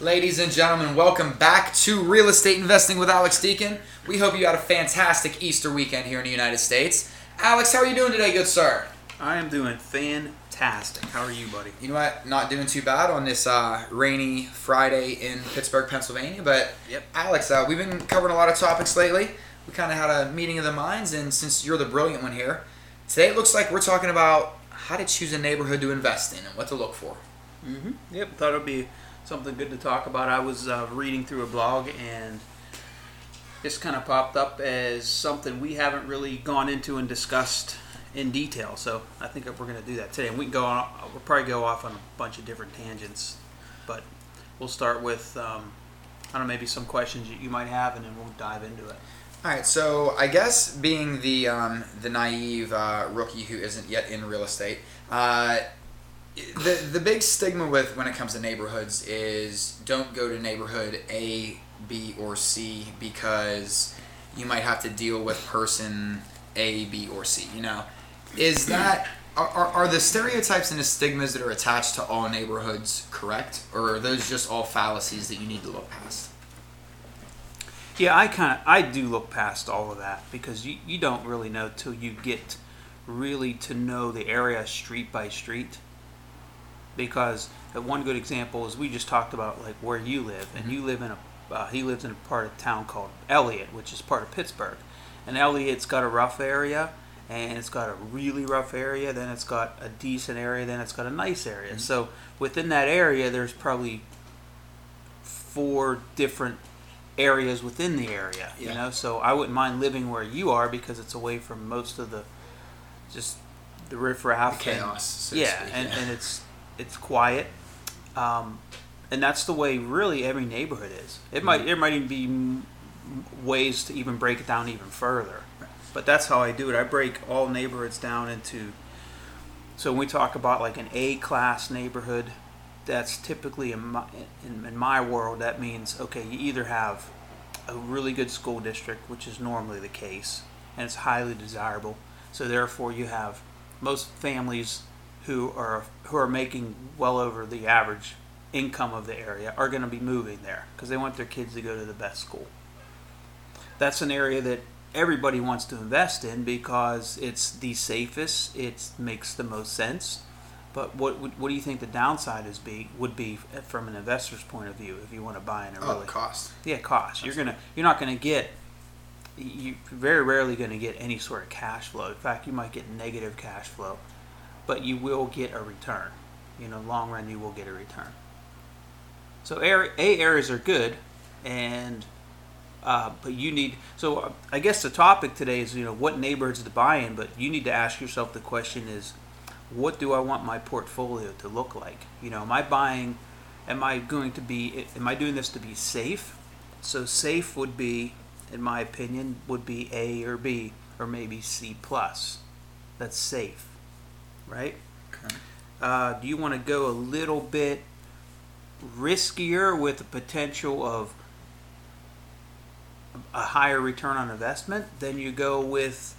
Ladies and gentlemen, welcome back to Real Estate Investing with Alex Deacon. We hope you had a fantastic Easter weekend here in the United States. Alex, how are you doing today, good sir? I am doing fantastic. How are you, buddy? You know what? Not doing too bad on this uh, rainy Friday in Pittsburgh, Pennsylvania. But Yep. Alex, uh, we've been covering a lot of topics lately. We kind of had a meeting of the minds, and since you're the brilliant one here, today it looks like we're talking about how to choose a neighborhood to invest in and what to look for. Mm-hmm. Yep. Thought it'd be something good to talk about. I was uh, reading through a blog and this kind of popped up as something we haven't really gone into and discussed in detail. So I think we're going to do that today. And we can go on. We'll probably go off on a bunch of different tangents, but we'll start with um, I don't know maybe some questions that you might have, and then we'll dive into it. All right, so I guess being the um, the naive uh, rookie who isn't yet in real estate, uh, the the big stigma with when it comes to neighborhoods is don't go to neighborhood A, B, or C because you might have to deal with person A, B, or C. You know, is that are, are, are the stereotypes and the stigmas that are attached to all neighborhoods correct, or are those just all fallacies that you need to look past? Yeah, I kind of I do look past all of that because you, you don't really know till you get really to know the area street by street. Because one good example is we just talked about like where you live, and you live in a uh, he lives in a part of town called Elliott, which is part of Pittsburgh, and Elliott's got a rough area, and it's got a really rough area, then it's got a decent area, then it's got a nice area. So within that area, there's probably four different areas within the area. You know, so I wouldn't mind living where you are because it's away from most of the just the riffraff The and- chaos, so yeah, speak, and, yeah. and it's it's quiet. Um, and that's the way really every neighborhood is. It might there might even be ways to even break it down even further. But that's how I do it. I break all neighborhoods down into. So when we talk about like an A class neighborhood, that's typically in my, in, in my world that means okay you either have a really good school district which is normally the case and it's highly desirable so therefore you have most families who are who are making well over the average income of the area are going to be moving there because they want their kids to go to the best school. That's an area that everybody wants to invest in because it's the safest it makes the most sense. But what what do you think the downside is be would be from an investor's point of view if you want to buy in a Oh, really cost. yeah cost. You're gonna you're not gonna get you're very rarely going to get any sort of cash flow. In fact you might get negative cash flow but you will get a return. You know long run you will get a return. So a areas are good and uh, but you need so uh, i guess the topic today is you know what neighborhoods to buy in but you need to ask yourself the question is what do i want my portfolio to look like? You know am i buying am i going to be am i doing this to be safe? So safe would be in my opinion would be a or b or maybe c plus. That's safe right Okay. uh, do you want to go a little bit riskier with the potential of a higher return on investment, then you go with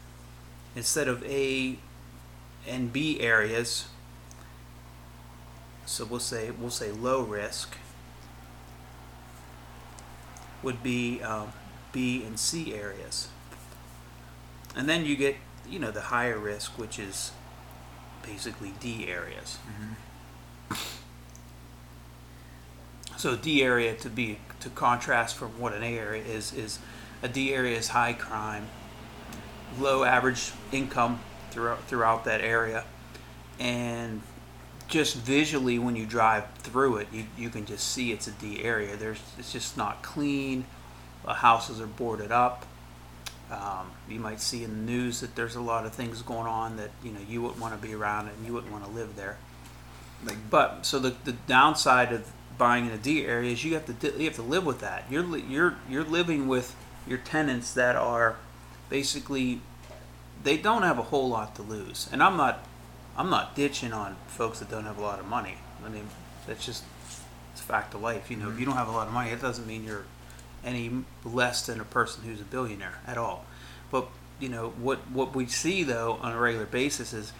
instead of A and B areas. So we'll say we'll say low risk would be um, B and C areas, and then you get you know the higher risk, which is basically D areas. Mm-hmm. So D area to be to contrast from what an A area is is a D area is high crime, low average income throughout throughout that area, and just visually when you drive through it, you, you can just see it's a D area. There's it's just not clean. The houses are boarded up. Um, you might see in the news that there's a lot of things going on that you know you wouldn't want to be around and you wouldn't want to live there. Like But so the, the downside of buying in a D area is you have to you have to live with that. You're you're you're living with your tenants that are basically they don't have a whole lot to lose. And I'm not I'm not ditching on folks that don't have a lot of money. I mean that's just it's a fact of life. You know, if you don't have a lot of money, it doesn't mean you're any less than a person who's a billionaire at all. But you know what what we see though on a regular basis is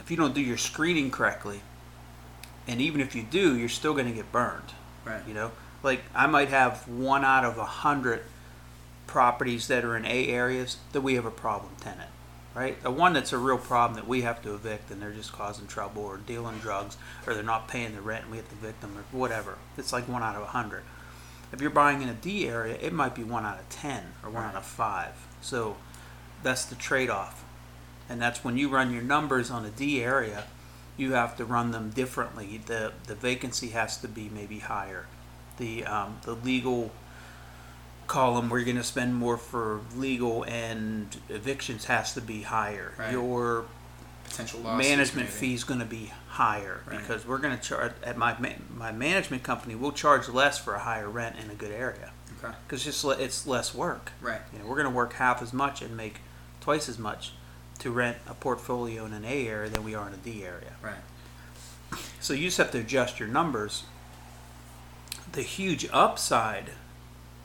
if you don't do your screening correctly, and even if you do, you're still going to get burned. Right. You know, like I might have one out of a hundred properties that are in A areas that we have a problem tenant, right? The one that's a real problem that we have to evict and they're just causing trouble or dealing drugs or they're not paying the rent and we have to evict them or whatever. It's like one out of a hundred. If you're buying in a D area, it might be one out of ten or one out of five. So that's the trade-off, and that's when you run your numbers on a D area, you have to run them differently. the The vacancy has to be maybe higher. The um, the legal column where you're going to spend more for legal and evictions has to be higher. Right. Your Potential management fee is going to be higher Right. because we're going to charge at my my management company. We'll charge less for a higher rent in a good area Okay. because just it's less work. Right. You know, we're going to work half as much and make twice as much to rent a portfolio in an A area than we are in a D area. Right. So you just have to adjust your numbers. The huge upside,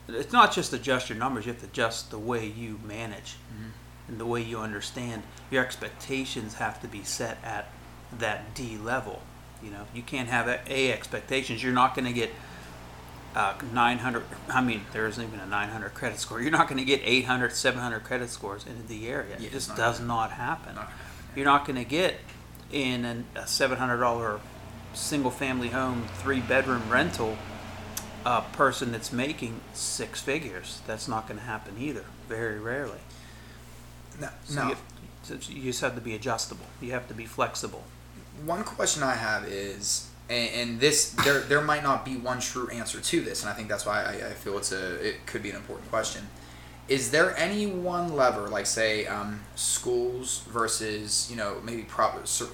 it's not just adjust your numbers, you have to adjust the way you manage Mhm. And the way you understand. Your expectations have to be set at that D level. You know, you can't have A A expectations. You're not going to get uh, 900. I mean, there isn't even a 900 credit score. You're not going to get 800, 700 credit scores in the area. Yeah, it just not does not happen. Not happen. You're not going to get in an, a $700 single family home, three bedroom rental a person that's making six figures. That's not going to happen either. Very rarely. No. So no. You, so you just have to be adjustable. You have to be flexible. One question I have is, and, and this there there might not be one true answer to this, and I think that's why I, I feel it's a it could be an important question. Is there any one lever, like say um, schools versus you know maybe sur-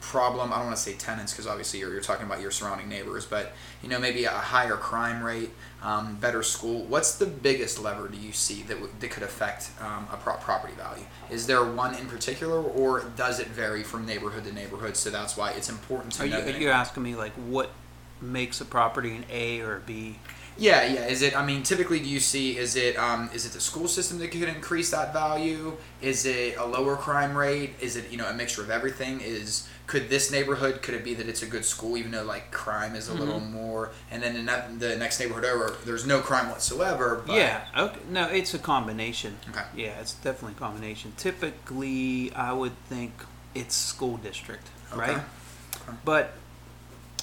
problem? I don't want to say tenants because obviously you're, you're talking about your surrounding neighbors, but you know maybe a higher crime rate, um, better school. What's the biggest lever do you see that w- that could affect um, a pro- property value? Is there one in particular, or does it vary from neighborhood to neighborhood? So that's why it's important to Are You, are you asking me like what makes a property an A or a B? Yeah, yeah. Is it? I mean, typically, do you see? Is it? Um, is it the school system that could increase that value? Is it a lower crime rate? Is it you know a mixture of everything? Is could this neighborhood could it be that it's a good school even though like crime is a mm-hmm. little more, and then in that, the next neighborhood over there's no crime whatsoever. But, yeah. Okay. No, it's a combination. Okay. Yeah, it's definitely a combination. Typically, I would think it's school district, Okay. right? Okay. But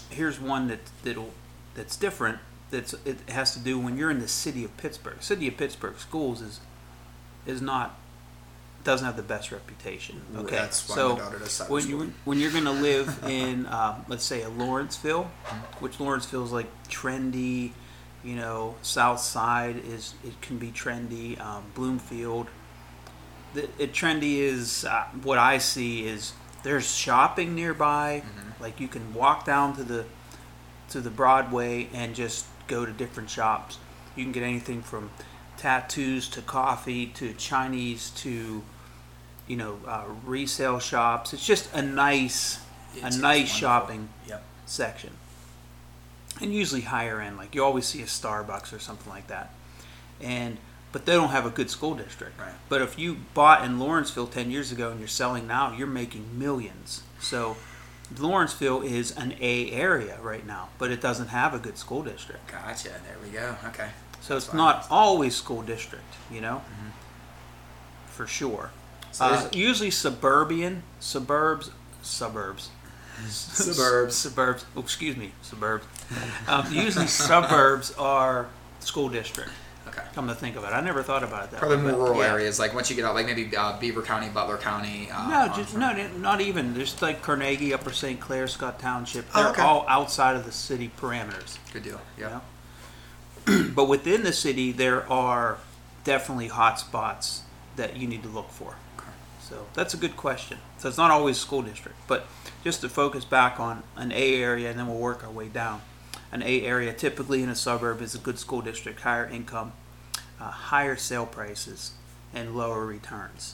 here's one that that'll that's different. That's it has to do when you're in the city of Pittsburgh. City of Pittsburgh schools is is not doesn't have the best reputation. Okay, That's why so my daughter does when you when you're going to live in um, let's say a Lawrenceville, which Lawrenceville is like trendy, you know, South Side is it can be trendy. Um, Bloomfield, the it trendy is uh, what I see is there's shopping nearby. Mhm. Like you can walk down to the to the Broadway and just go to different shops. You can get anything from tattoos to coffee to Chinese to you know uh, resale shops. It's just a nice It's- a nice shopping Yep. section. And usually higher end, like you always see a Starbucks or something like that. And but they don't have a good school district. Right. But if you bought in Lawrenceville 10 years ago and you're selling now, you're making millions. So Lawrenceville is an A area right now, but it doesn't have a good school district. Gotcha. There we go. Okay. So it's That's not always school district, you know? For sure. So Uh, usually suburban, suburbs, suburbs. Suburbs. suburbs. Oh, excuse me, suburbs. Um, usually suburbs are school district. Okay. Come to think of it, I never thought about it that Probably way. more rural yeah. areas, like once you get out, like maybe uh, Beaver County, Butler County. Uh, No, just no, not even. There's like Carnegie, Upper St. Clair, Scott Township. Oh, They're okay. all outside of the city parameters. Good deal. you Yeah. know? but within the city, there are definitely hot spots that you need to look for. So that's a good question. So it's not always school district, but just to focus back on an A area, and then we'll work our way down. An A area, typically in a suburb, is a good school district, higher income, uh, higher sale prices, and lower returns.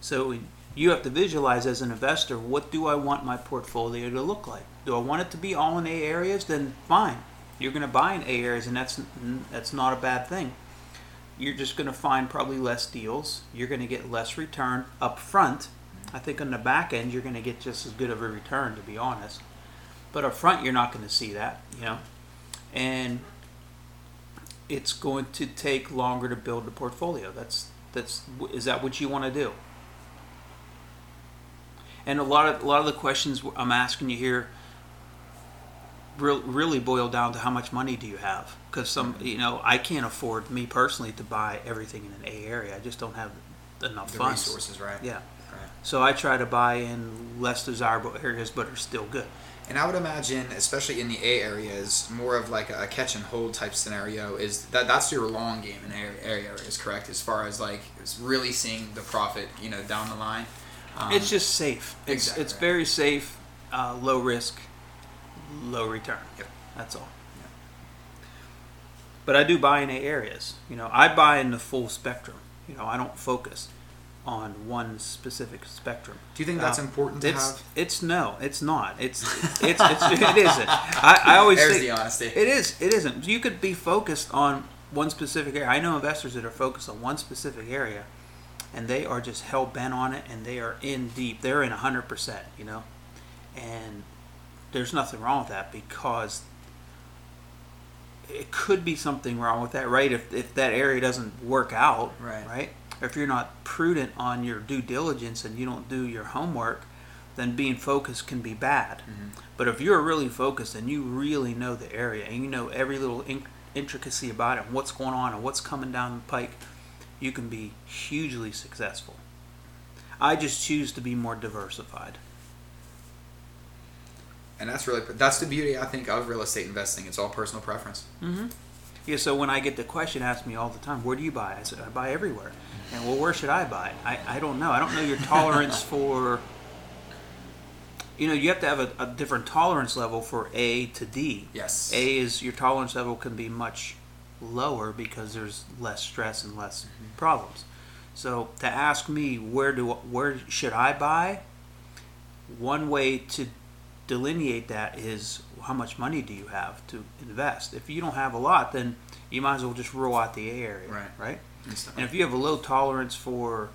So you have to visualize as an investor, what do I want my portfolio to look like? Do I want it to be all in A areas? Then fine, you're going to buy in A areas, and that's that's not a bad thing you're just going to find probably less deals. You're going to get less return up front. I think on the back end, you're going to get just as good of a return, to be honest. But up front, you're not going to see that, you know. and it's going to take longer to build the portfolio. That's that's is that what you want to do? And a lot of a lot of the questions I'm asking you here re- really boil down to how much money do you have? Because some, you know, I can't afford me personally to buy everything in an A area. I just don't have enough The funds. resources, right? Yeah. Right. So I try to buy in less desirable areas, but are still good. And I would imagine, especially in the A areas, more of like a catch and hold type scenario is that that's your long game in A A areas, correct? As far as like really seeing the profit, you know, down the line. Um, it's just safe. It's exactly it's very safe, uh, low risk, low return. Yep. That's all. But I do buy in A areas. You know, I buy in the full spectrum. You know, I don't focus on one specific spectrum. Do you think that's Uh, important to it's, have? It's no, it's not. It's it's, it's it isn't. I, I always There's say the honesty. it is. It isn't. You could be focused on one specific area. I know investors that are focused on one specific area, and they are just hell bent on it, and they are in deep. They're in hundred percent. You know, and there's nothing wrong with that because it could be something wrong with that, right? If if that area doesn't work out, Right. right? If you're not prudent on your due diligence and you don't do your homework, then being focused can be bad. Mm-hmm. But if you're really focused and you really know the area and you know every little in- intricacy about it and what's going on and what's coming down the pike, you can be hugely successful. I just choose to be more diversified. And that's really that's the beauty I think of real estate investing. It's all personal preference. Mm-hmm. Yeah, so when I get the question asked me all the time, where do you buy? I said, I buy everywhere. And well, where should I buy? I, I don't know. I don't know your tolerance for, you know, you have to have a, a different tolerance level for A to D. Yes. A is your tolerance level can be much lower because there's less stress and less problems. So to ask me where do where should I buy? One way to delineate that is how much money do you have to invest. If you don't have a lot, then you might as well just rule out the A area, Right. Right. And if you have a low tolerance for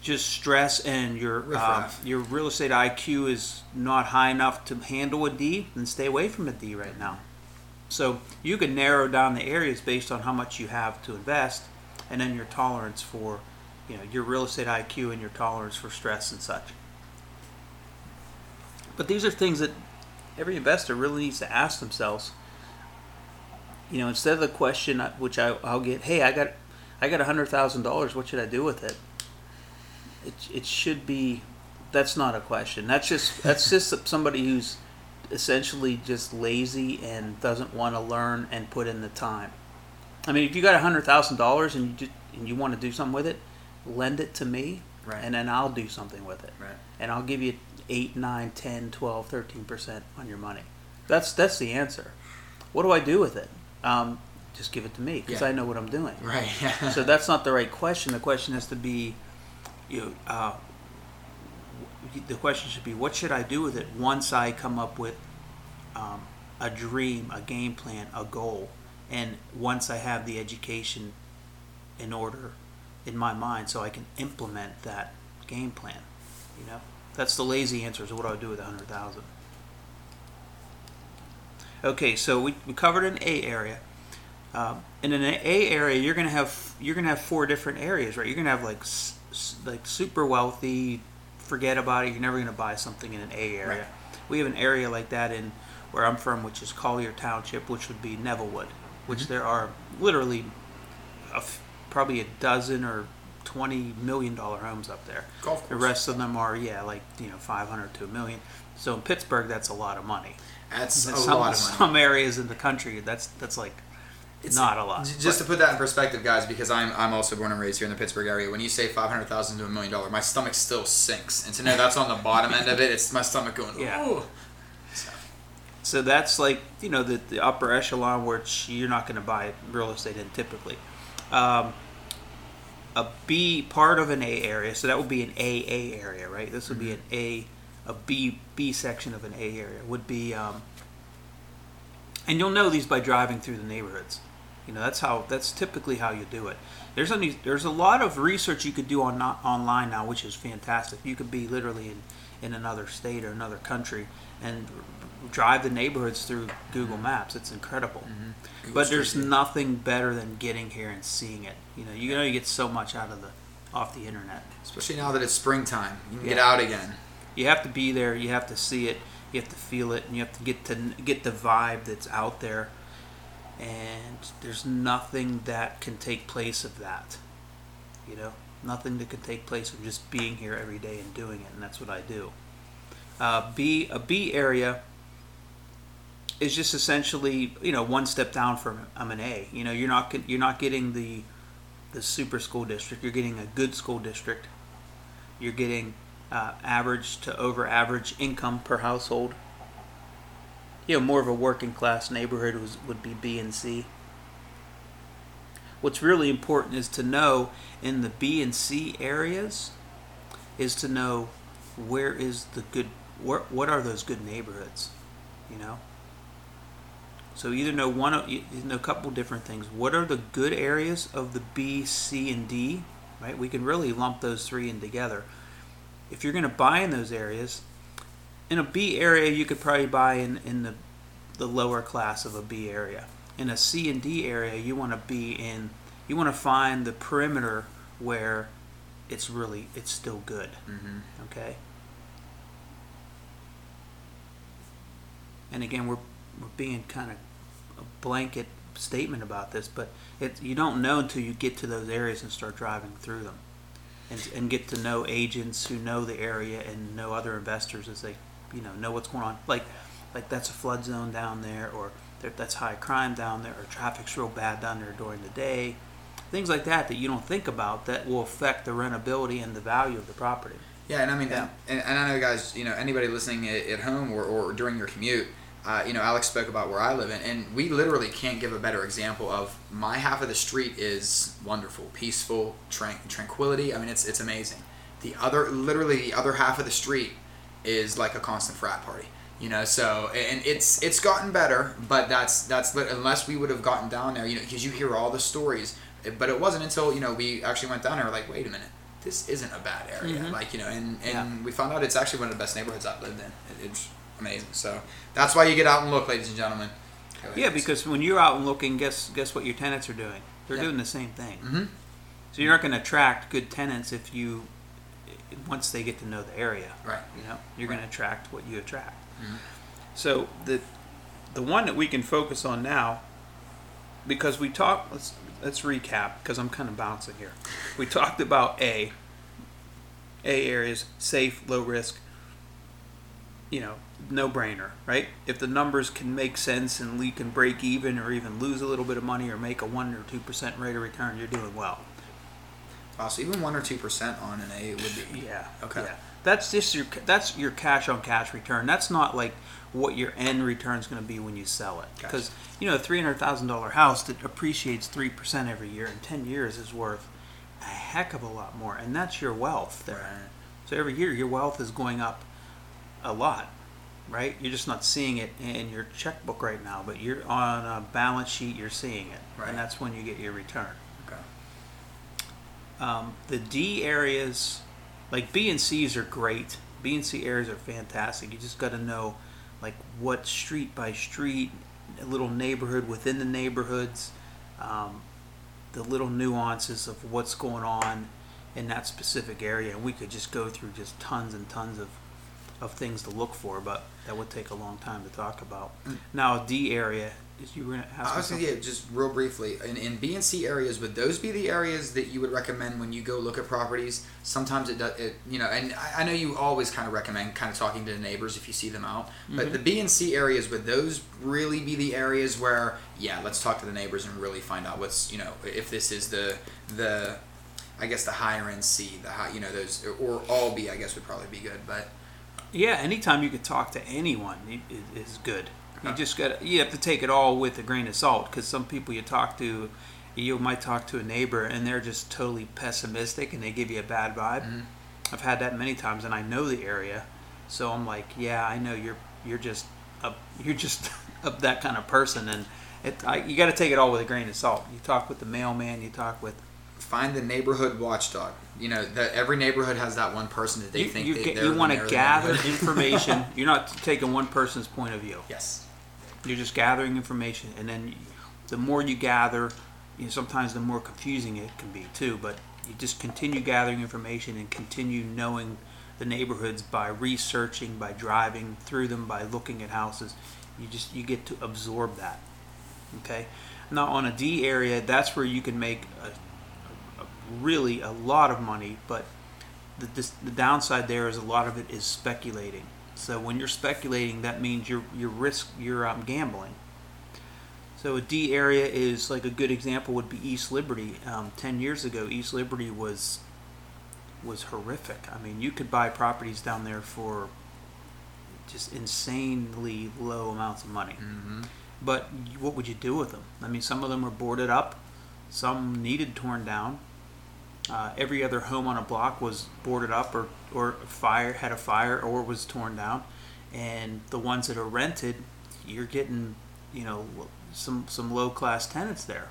just stress and your uh, your real estate IQ is not high enough to handle a D, then stay away from a D right now. So you can narrow down the areas based on how much you have to invest, and then your tolerance for, you know, your real estate IQ and your tolerance for stress and such. But these are things that every investor really needs to ask themselves. You know, instead of the question uh, which I, I'll get, hey, I got, I got a hundred thousand dollars. What should I do with it? It it should be, that's not a question. That's just that's just somebody who's essentially just lazy and doesn't want to learn and put in the time. I mean, if you got a hundred thousand dollars and you just, and you want to do something with it, lend it to me, Right. and then I'll do something with it right. and I'll give you 8, 9, 10, 12, 13% on your money. That's that's the answer. What do I do with it? Um, just give it to me because Yeah. I know what I'm doing. Right. So that's not the right question. The question has to be, you know, uh, the question should be, what should I do with it once I come up with um, a dream, a game plan, a goal, and once I have the education in order in my mind, so I can implement that game plan. You know, that's the lazy answer. So what do I do with a hundred thousand? Okay, so we, we covered an A area. Um, in an A area, you're gonna have you're gonna have four different areas, right? You're gonna have like like super wealthy, forget about it. You're never gonna buy something in an A area. Right. We have an area like that in where I'm from, which is Collier Township, which would be Nevillewood, which there are literally a f- probably a dozen or twenty million dollar homes up there. Golf The rest of them are yeah, like you know, five hundred to a million. So in Pittsburgh, that's a lot of money. That's a some, lot of money. some areas in the country, that's that's like It's- not a lot. Just to put that in perspective, guys, because I'm I'm also born and raised here in the Pittsburgh area. When you say five hundred thousand to a million dollar, my stomach still sinks. And to know that's on the bottom end of it, it's my stomach going. Yeah. Ooh. So, So that's like you know the, the upper echelon where you're not going to buy real estate in typically. Um, a B part of an A area, so that would be an AA area, right? This would be an A, a B B section of an A area would be, um, and you'll know these by driving through the neighborhoods. You know, that's how that's typically how you do it. There's any there's a lot of research you could do on not online now, which is fantastic. You could be literally in, in another state or another country and drive the neighborhoods through Google Maps. It's incredible. Google But there's nothing better than getting here and seeing it. You know, you know you get so much out of the off the internet. Especially now that it's springtime, you can get out again. You have to be there. You have to see it. You have to feel it, and you have to get to get the vibe that's out there. And there's nothing that can take place of that. You know, nothing that can take place of just being here every day and doing it, and that's what I do. Uh, B a B area is just essentially you know one step down from I'm an A. You know, you're not you're not getting the the super school district. You're getting a good school district. You're getting uh, average to over average income per household. You know, more of a working class neighborhood was, would be B and C. What's really important is to know in the B and C areas is to know where is the good where, what are those good neighborhoods, you know? So either know one know a couple different things. What are the good areas of the B, C, and D? Right? We can really lump those three in together. If you're going to buy in those areas, in a B area, you could probably buy in, in the the lower class of a B area. In a C and D area, you want to be in. You want to find the perimeter where it's really it's still good. Mm-hmm. Okay. And again, we're we're being kind of blanket statement about this, but it you don't know until you get to those areas and start driving through them, and and get to know agents who know the area and know other investors as they, you know, know what's going on. Like, like that's a flood zone down there, or that's high crime down there, or traffic's real bad down there during the day. Things like that that you don't think about that will affect the rentability and the value of the property. Yeah, and I mean, Yeah. and, and I know, guys, you know, anybody listening at, at home or, or during your commute, uh, you know, Alex spoke about where I live in, and we literally can't give a better example of my half of the street is wonderful, peaceful, tran- tranquility. I mean, it's it's amazing. The other, literally, the other half of the street is like a constant frat party. You know, so and it's it's gotten better, but that's that's unless we would have gotten down there, you know, because you hear all the stories. But it wasn't until you know we actually went down there, like, wait a minute, this isn't a bad area. Mhm. Like you know, and and Yeah. we found out it's actually one of the best neighborhoods I've lived in. It, it's amazing. So that's why you get out and look, ladies and gentlemen. Yeah, because when you're out and looking, guess guess what your tenants are doing? They're Yeah. doing the same thing. hmm So you're not going to attract good tenants if you once they get to know the area. right, You know, you're going to attract what you attract. Mhm. So the the one that we can focus on now, because we talked. Let's let's recap because I'm kind of bouncing here. We talked about A. A areas safe, low risk. You know, no brainer, right? If the numbers can make sense and we can break even or even lose a little bit of money or make a one or two percent rate of return, you're doing well. So even one or two percent on an A would be Yeah. Okay. Yeah. That's just your that's your cash on cash return. That's not like what your end return is going to be when you sell it. Gotcha. Because you know a three hundred thousand dollar house that appreciates three percent every year in ten years is worth a heck of a lot more, and that's your wealth there. Right. So every year your wealth is going up a lot, right? You're just not seeing it in your checkbook right now, but you're on a balance sheet. You're seeing it, Right. and that's when you get your return. Okay. Um, the D areas, like B and C's are great. B and C areas are fantastic. You just got to know, like, what street by street, a little neighborhood within the neighborhoods, um, the little nuances of what's going on in that specific area. And we could just go through just tons and tons of, of things to look for, but that would take a long time to talk about. Now, D area is you were gonna ask I me was gonna, yeah, just real briefly. In, in B and C areas, would those be the areas that you would recommend when you go look at properties? Sometimes it does, it, you know, and I, I know you always kind of recommend kind of talking to the neighbors if you see them out. But Mhm. the B and C areas, would those really be the areas where, yeah, let's talk to the neighbors and really find out what's, you know, if this is the the, I guess the higher end C, the high, you know, those or all B, I guess would probably be good. But Yeah, anytime you could talk to anyone is good. You just got you have to take it all with a grain of salt because some people you talk to, you might talk to a neighbor and they're just totally pessimistic and they give you a bad vibe. Mhm. I've had that many times and I know the area, so I'm like, yeah, I know you're you're just a, you're just of that kind of person, and it, I, you got to take it all with a grain of salt. You talk with the mailman, you talk with Find the neighborhood watchdog. You know, that every neighborhood has that one person that they you, think you, they, you want to gather information. You're not taking one person's point of view. yes. You're just gathering information, and then you, the more you gather, you know, sometimes the more confusing it can be too. But you just continue gathering information and continue knowing the neighborhoods by researching, by driving through them, by looking at houses. You just you get to absorb that. Okay. Now on a D area, that's where you can make a really a lot of money, but the, this, the downside there is a lot of it is speculating. So when you're speculating, that means you're you're risk you're um, gambling. So a D area is like a good example would be East Liberty. Um, Ten years ago, East Liberty was was horrific. I mean, you could buy properties down there for just insanely low amounts of money. hmm But what would you do with them? I mean, some of them were boarded up, some needed torn down. Uh, every other home on a block was boarded up or, or fire had a fire or was torn down, and the ones that are rented, you're getting, you know, some some low class tenants there,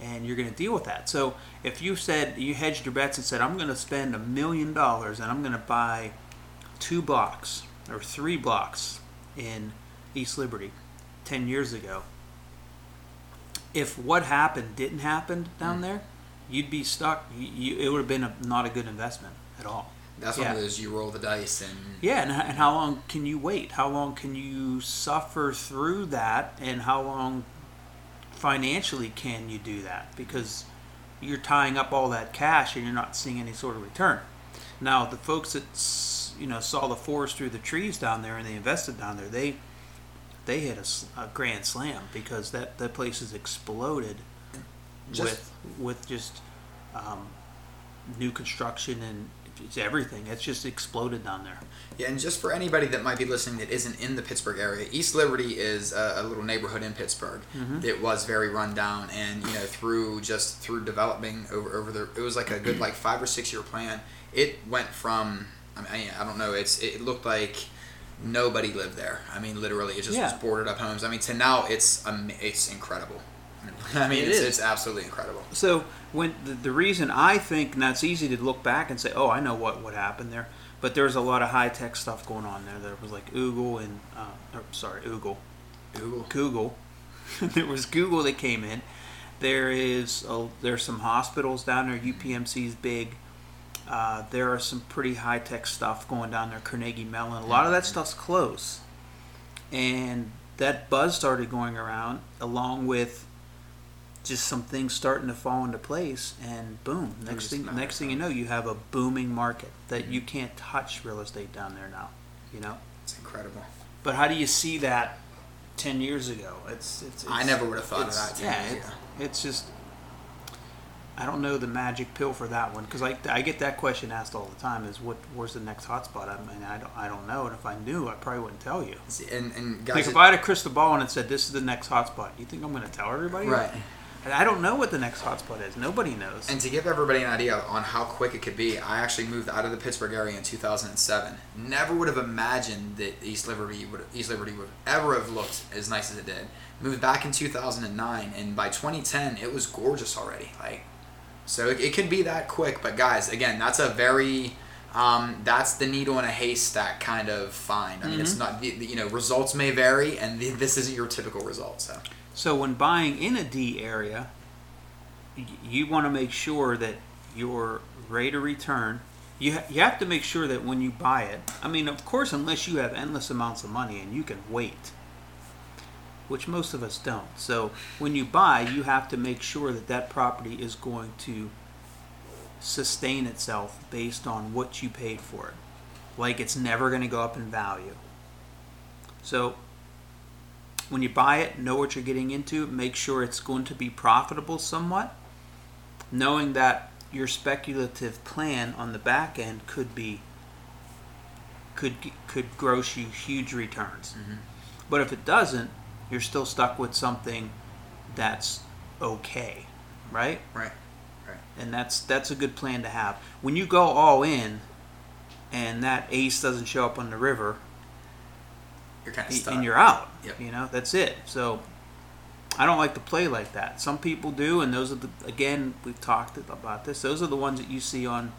and you're going to deal with that. So if you said you hedged your bets and said I'm going to spend a million dollars and I'm going to buy two blocks or three blocks in East Liberty, 10 years ago, if what happened didn't happen down Mm. there, you'd be stuck. You, you, it would have been a, not a good investment at all. That's one of those you roll the dice and Yeah, and, and how long can you wait? How long can you suffer through that? And how long financially can you do that? Because you're tying up all that cash and you're not seeing any sort of return. Now, the folks that you know saw the forest through the trees down there and they invested down there, they they hit a grand slam because that that place has exploded Just- with with just um, new construction and it's everything. It's just exploded down there. Yeah, and just for anybody that might be listening that isn't in the Pittsburgh area, East Liberty is a, a little neighborhood in Pittsburgh Mhm. that was very run down, and you know through just through developing over over the it was like a good like five or six year plan. It went from I mean I, I don't know it's it looked like nobody lived there. I mean literally it just was boarded up homes. I mean to now it's um, it's incredible. I mean It it's, is. it's absolutely incredible. So when the, the reason I think, and that's easy to look back and say, oh, I know what what happened there, but there's a lot of high tech stuff going on there. There was like Oogle and, uh, or, sorry, Oogle, Google. Google. there was Google that came in. There is a, there's some hospitals down there. UPMC's big. Uh, there are some pretty high tech stuff going down there. Carnegie Mellon. A lot of that stuff's close, and that buzz started going around along with just some things starting to fall into place, and boom! Next thing, next thing you know, you have a booming market that you Mhm. can't touch real estate down there now. You know. It's incredible. But how do you see that ten years ago? It's it's. I never would have thought of that 10 yeah, it- it's just. I don't know the magic pill for that one because I, I get that question asked all the time is what where's the next hotspot I mean I don't I don't know and if I knew I probably wouldn't tell you And and like guys, if I had a crystal ball and it said this is the next hotspot you think I'm going to tell everybody right. I don't know what the next hotspot is nobody knows And to give everybody an idea on how quick it could be, I actually moved out of the Pittsburgh area in 2007. Never would have imagined that East Liberty would East Liberty would ever have looked as nice as it did. Moved back in 2009, and by 2010, it was gorgeous already. Like, so it, it could be that quick. But guys, again, that's a very um, that's the needle in a haystack kind of find. I mean, it's not you know results may vary, and this isn't your typical result. So So when buying in a D area, you want to make sure that your rate of return. You, ha- you have to make sure that when you buy it, I mean, of course, unless you have endless amounts of money and you can wait, which most of us don't. So when you buy, you have to make sure that that property is going to sustain itself based on what you paid for it. Like it's never going to go up in value. So when you buy it, know what you're getting into, make sure it's going to be profitable somewhat, knowing that your speculative plan on the back end could be could could gross you huge returns. Mm-hmm. But if it doesn't, you're still stuck with something that's okay, right? right, And that's that's a good plan to have. When you go all in and that ace doesn't show up on the river, You're kind of stuck. and you're out. Yep. You know, that's it. So I don't like to play like that. Some people do, and those are the again we've talked about this. Those are the ones that you see on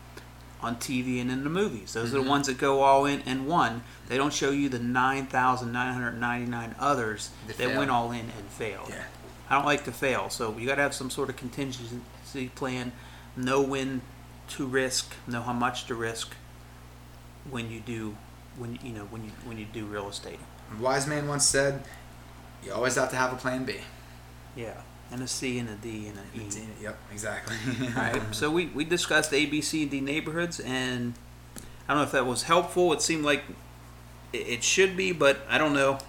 on TV and in the movies. Those are Mhm. the ones that go all in and won. They don't show you the nine thousand nine hundred ninety nine others That that went all in and failed. Yeah. I don't like to fail, so you got to have some sort of contingency plan. Know when to risk, know how much to risk when you do when you know when you when you do real estate. A wise man once said, "You always have to have a plan B." Yeah, and a C and a D and an E. Yep, exactly. All right, so we, we discussed A, B, C, and D neighborhoods, and I don't know if that was helpful. It seemed like it, it should be, but I don't know.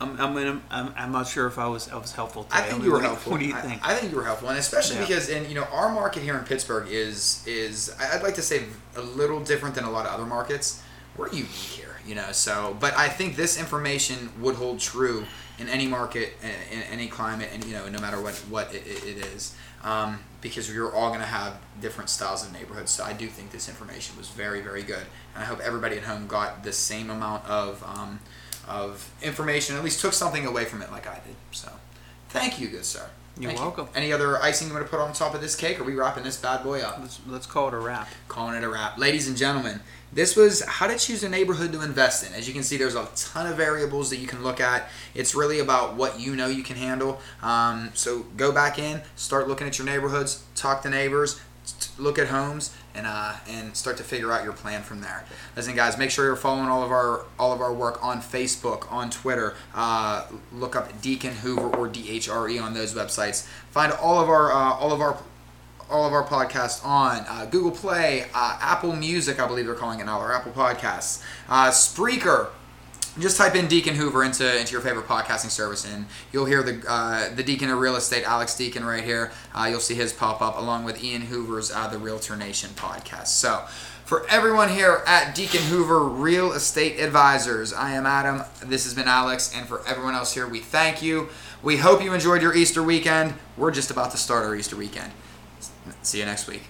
I'm I'm, I'm I'm not sure if I was I was helpful. Today. I think mean, you were what helpful. What do you think? I, think you were helpful, and especially Yeah. because in you know our market here in Pittsburgh is is I- I'd like to say a little different than a lot of other markets. We're unique here, you know. So, but I think this information would hold true in any market, in, in any climate, and you know, no matter what what it, it it is, um, because you're all going to have different styles of neighborhoods. So, I do think this information was very very good, and I hope everybody at home got the same amount of. Um, of information, at least took something away from it like I did. So, thank you, good sir. You're Thank welcome. You. Any other icing you want to put on top of this cake? Or are we wrapping this bad boy up? Let's let's call it a wrap. Calling it a wrap. Ladies and gentlemen, this was how to choose a neighborhood to invest in. As you can see, there's a ton of variables that you can look at. It's really about what you know you can handle. Um, so go back in, start looking at your neighborhoods, talk to neighbors, t- look at homes, and uh, and start to figure out your plan from there. Listen, guys, make sure you're following all of our all of our work on Facebook, on Twitter. Uh, look up Deacon Hoover or DHRE on those websites. Find all of our uh, all of our all of our podcasts on uh, Google Play, uh, Apple Music, I believe they're calling it now, or Apple Podcasts, uh, Spreaker. Just type in Deacon Hoover into, into your favorite podcasting service, and you'll hear the uh, the Deacon of Real Estate, Alex Deacon, right here. Uh, you'll see his pop up along with Ian Hoover's uh, the Realtor Nation podcast. So, for everyone here at Deacon Hoover Real Estate Advisors, I am Adam. This has been Alex, and for everyone else here, we thank you. We hope you enjoyed your Easter weekend. We're just about to start our Easter weekend. See you next week.